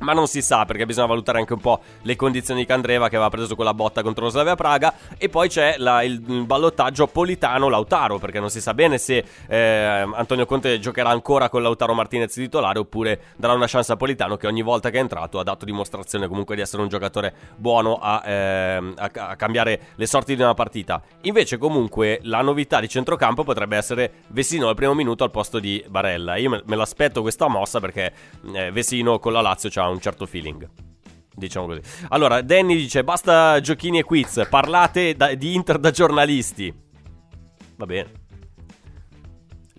ma non si sa perché bisogna valutare anche un po' le condizioni di Candreva che aveva preso quella botta contro lo Slavia Praga e poi c'è la- il, il ballottaggio Politano-Lautaro perché non si sa bene se eh, Antonio Conte giocherà ancora con Lautaro Martinez titolare oppure darà una chance a Politano che ogni volta che è entrato ha dato dimostrazione comunque di essere un giocatore buono a, ehm, a- a cambiare le sorti di una partita. Invece comunque la novità di centrocampo potrebbe essere Vesino al primo minuto al posto di Barella. Io me, me l'aspetto questa mossa perché eh, Vesino con la Lazio ha un certo feeling. Diciamo così. Allora, Danny dice: Basta giochini e quiz, parlate da- di Inter da giornalisti. Va bene.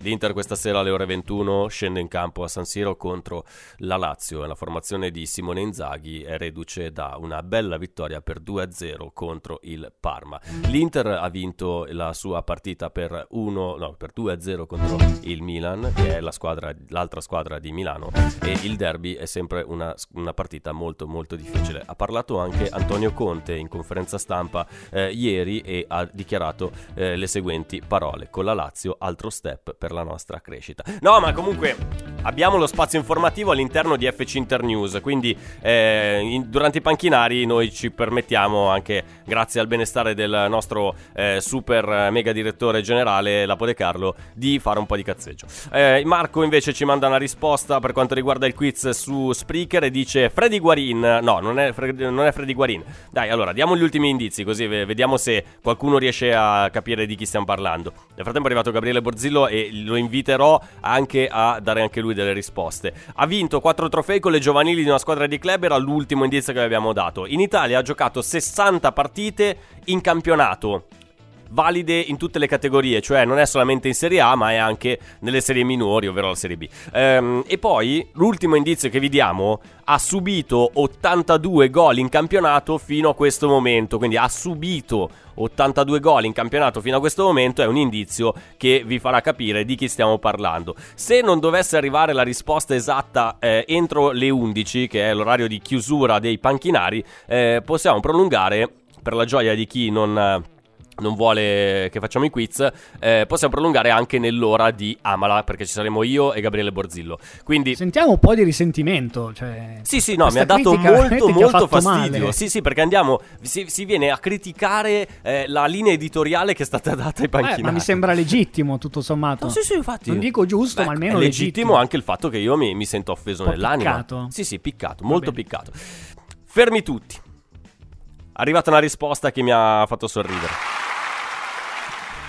L'Inter questa sera alle ore 21 scende in campo a San Siro contro la Lazio e la formazione di Simone Inzaghi è reduce da una bella vittoria per 2-0 contro il Parma. L'Inter ha vinto la sua partita per, 1, no, per 2-0 contro il Milan, che è la squadra, l'altra squadra di Milano, e il derby è sempre una, una partita molto molto difficile. Ha parlato anche Antonio Conte in conferenza stampa eh, ieri e ha dichiarato eh, le seguenti parole. Con la Lazio altro step per la nostra crescita. No, ma comunque abbiamo lo spazio informativo all'interno di FC Internews, quindi eh, in- durante i panchinari noi ci permettiamo anche grazie al benestare del nostro eh, super mega direttore generale Lapo Carlo di fare un po' di cazzeggio. Eh, Marco invece ci manda una risposta per quanto riguarda il quiz su Spreaker e dice Freddy Guarin. No, non è, Fre- non è Freddy Guarin. Dai, allora diamo gli ultimi indizi così ve- vediamo se qualcuno riesce a capire di chi stiamo parlando. Nel frattempo è arrivato Gabriele Borzillo e lo inviterò anche a dare anche lui delle risposte. Ha vinto 4 trofei con le giovanili di una squadra di club, era l'ultimo indizio che vi abbiamo dato. In Italia ha giocato 60 partite in campionato valide in tutte le categorie, cioè non è solamente in Serie A, ma è anche nelle serie minori, ovvero la Serie B. Ehm, e poi l'ultimo indizio che vi diamo ha subito 82 gol in campionato fino a questo momento, quindi ha subito 82 gol in campionato fino a questo momento è un indizio che vi farà capire di chi stiamo parlando. Se non dovesse arrivare la risposta esatta eh, entro le 11, che è l'orario di chiusura dei panchinari, eh, possiamo prolungare per la gioia di chi non non vuole che facciamo i quiz, eh, possiamo prolungare anche nell'ora di Amala, perché ci saremo io e Gabriele Borzillo. Quindi Sentiamo un po' di risentimento. Cioè, sì, sì, no, mi ha dato molto, molto fastidio. male. Sì, sì, perché andiamo, si, si viene a criticare eh, la linea editoriale che è stata data ai Eh, panchinari. ma mi sembra legittimo, tutto sommato. No, sì, sì, infatti. Non dico giusto, Beh, ma almeno è legittimo, legittimo. anche il fatto che io mi, mi sento offeso nell'anima. piccato? Sì, sì, piccato, molto piccato. Fermi tutti. Arrivata una risposta che mi ha fatto sorridere.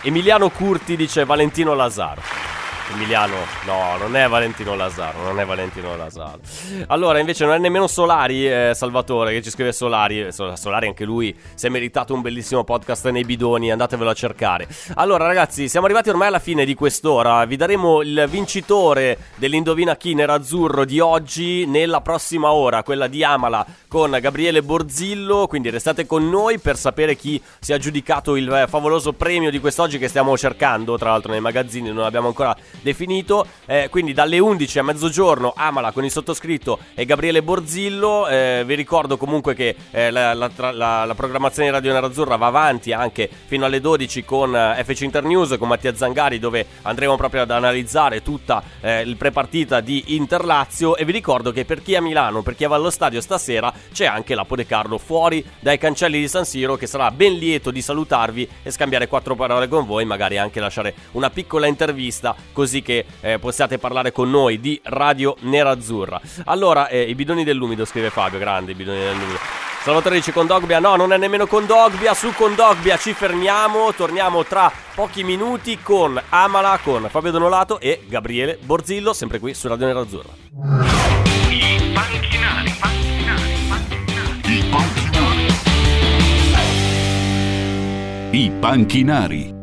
Emiliano Curti dice Valentino Lazaro. Emiliano, no, non è Valentino Lazaro, non è Valentino Lazaro. Allora, invece non è nemmeno Solari, eh, Salvatore, che ci scrive Solari. Eh, Sol- Solari anche lui si è meritato un bellissimo podcast nei bidoni, andatevelo a cercare. Allora, ragazzi, siamo arrivati ormai alla fine di quest'ora. Vi daremo il vincitore dell'Indovina chi nerazzurro di oggi nella prossima ora, quella di Amala con Gabriele Borzillo. Quindi restate con noi per sapere chi si è aggiudicato il eh, favoloso premio di quest'oggi che stiamo cercando. Tra l'altro, nei magazzini non abbiamo ancora definito. Eh, quindi dalle 11 a mezzogiorno Amala con il sottoscritto e Gabriele Borzillo. Eh, vi ricordo comunque che eh, la, la la- la programmazione di Radio Nerazzurra va avanti anche fino alle 12 con eh, FC Internews con Mattia Zangari dove andremo proprio ad analizzare tutta eh, il prepartita di Inter Lazio e vi ricordo che per chi è a Milano, per chi va allo stadio stasera c'è anche Lapo De Carlo fuori dai cancelli di San Siro che sarà ben lieto di salutarvi e scambiare quattro parole con voi, magari anche lasciare una piccola intervista così che eh, possiate parlare con noi di Radio Nerazzurra. Allora, eh, i bidoni dell'umido, scrive Fabio, grande i bidoni dell'umido. Salvatore dice Condogbia, no, non è nemmeno Condogbia, su Condogbia ci fermiamo, torniamo tra pochi minuti con Amala, con Fabio Donolato e Gabriele Borzillo, sempre qui su Radio Nerazzurra. I panchinari. I panchinari. I panchinari.